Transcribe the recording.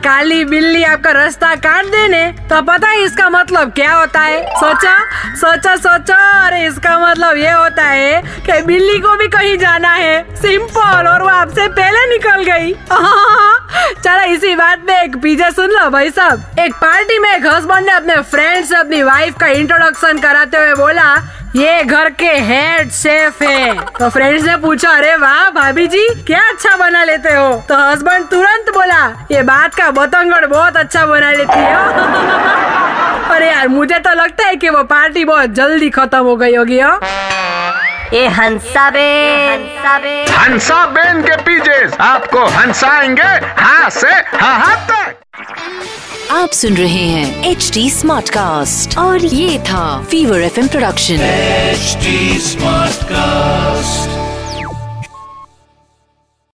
काली बिल्ली आपका रास्ता काट देने। तो पता है इसका मतलब क्या होता है? सोचा सोचा सोचा। अरे, इसका मतलब ये होता है कि बिल्ली को भी कहीं जाना है। सिंपल, और वो आपसे पहले निकल गई। चलो, इसी बात में एक पीछे सुन लो भाई साहब। एक पार्टी में एक हस्बैंड ने अपने फ्रेंड से अपनी वाइफ का इंट्रोडक्शन कराते हुए बोला, ये घर के हेड शेफ है। तो फ्रेंड्स ने पूछा, अरे वाह, भाभी जी, क्या अच्छा बना लेते हो? तो हस्बैंड तुरंत ये बात का बतंगड़ बहुत अच्छा बना लेती है। अरे यार मुझे तो लगता है कि वो पार्टी बहुत जल्दी खत्म हो गई होगी हो। ये हंसा बे हंसा बे हंसा बेन के पीछे आपको हंसाएँगे हाँ से हाँ हाँ तक। आप सुन रहे हैं एच डी स्मार्ट कास्ट और ये था fever F production H smart Smartcast.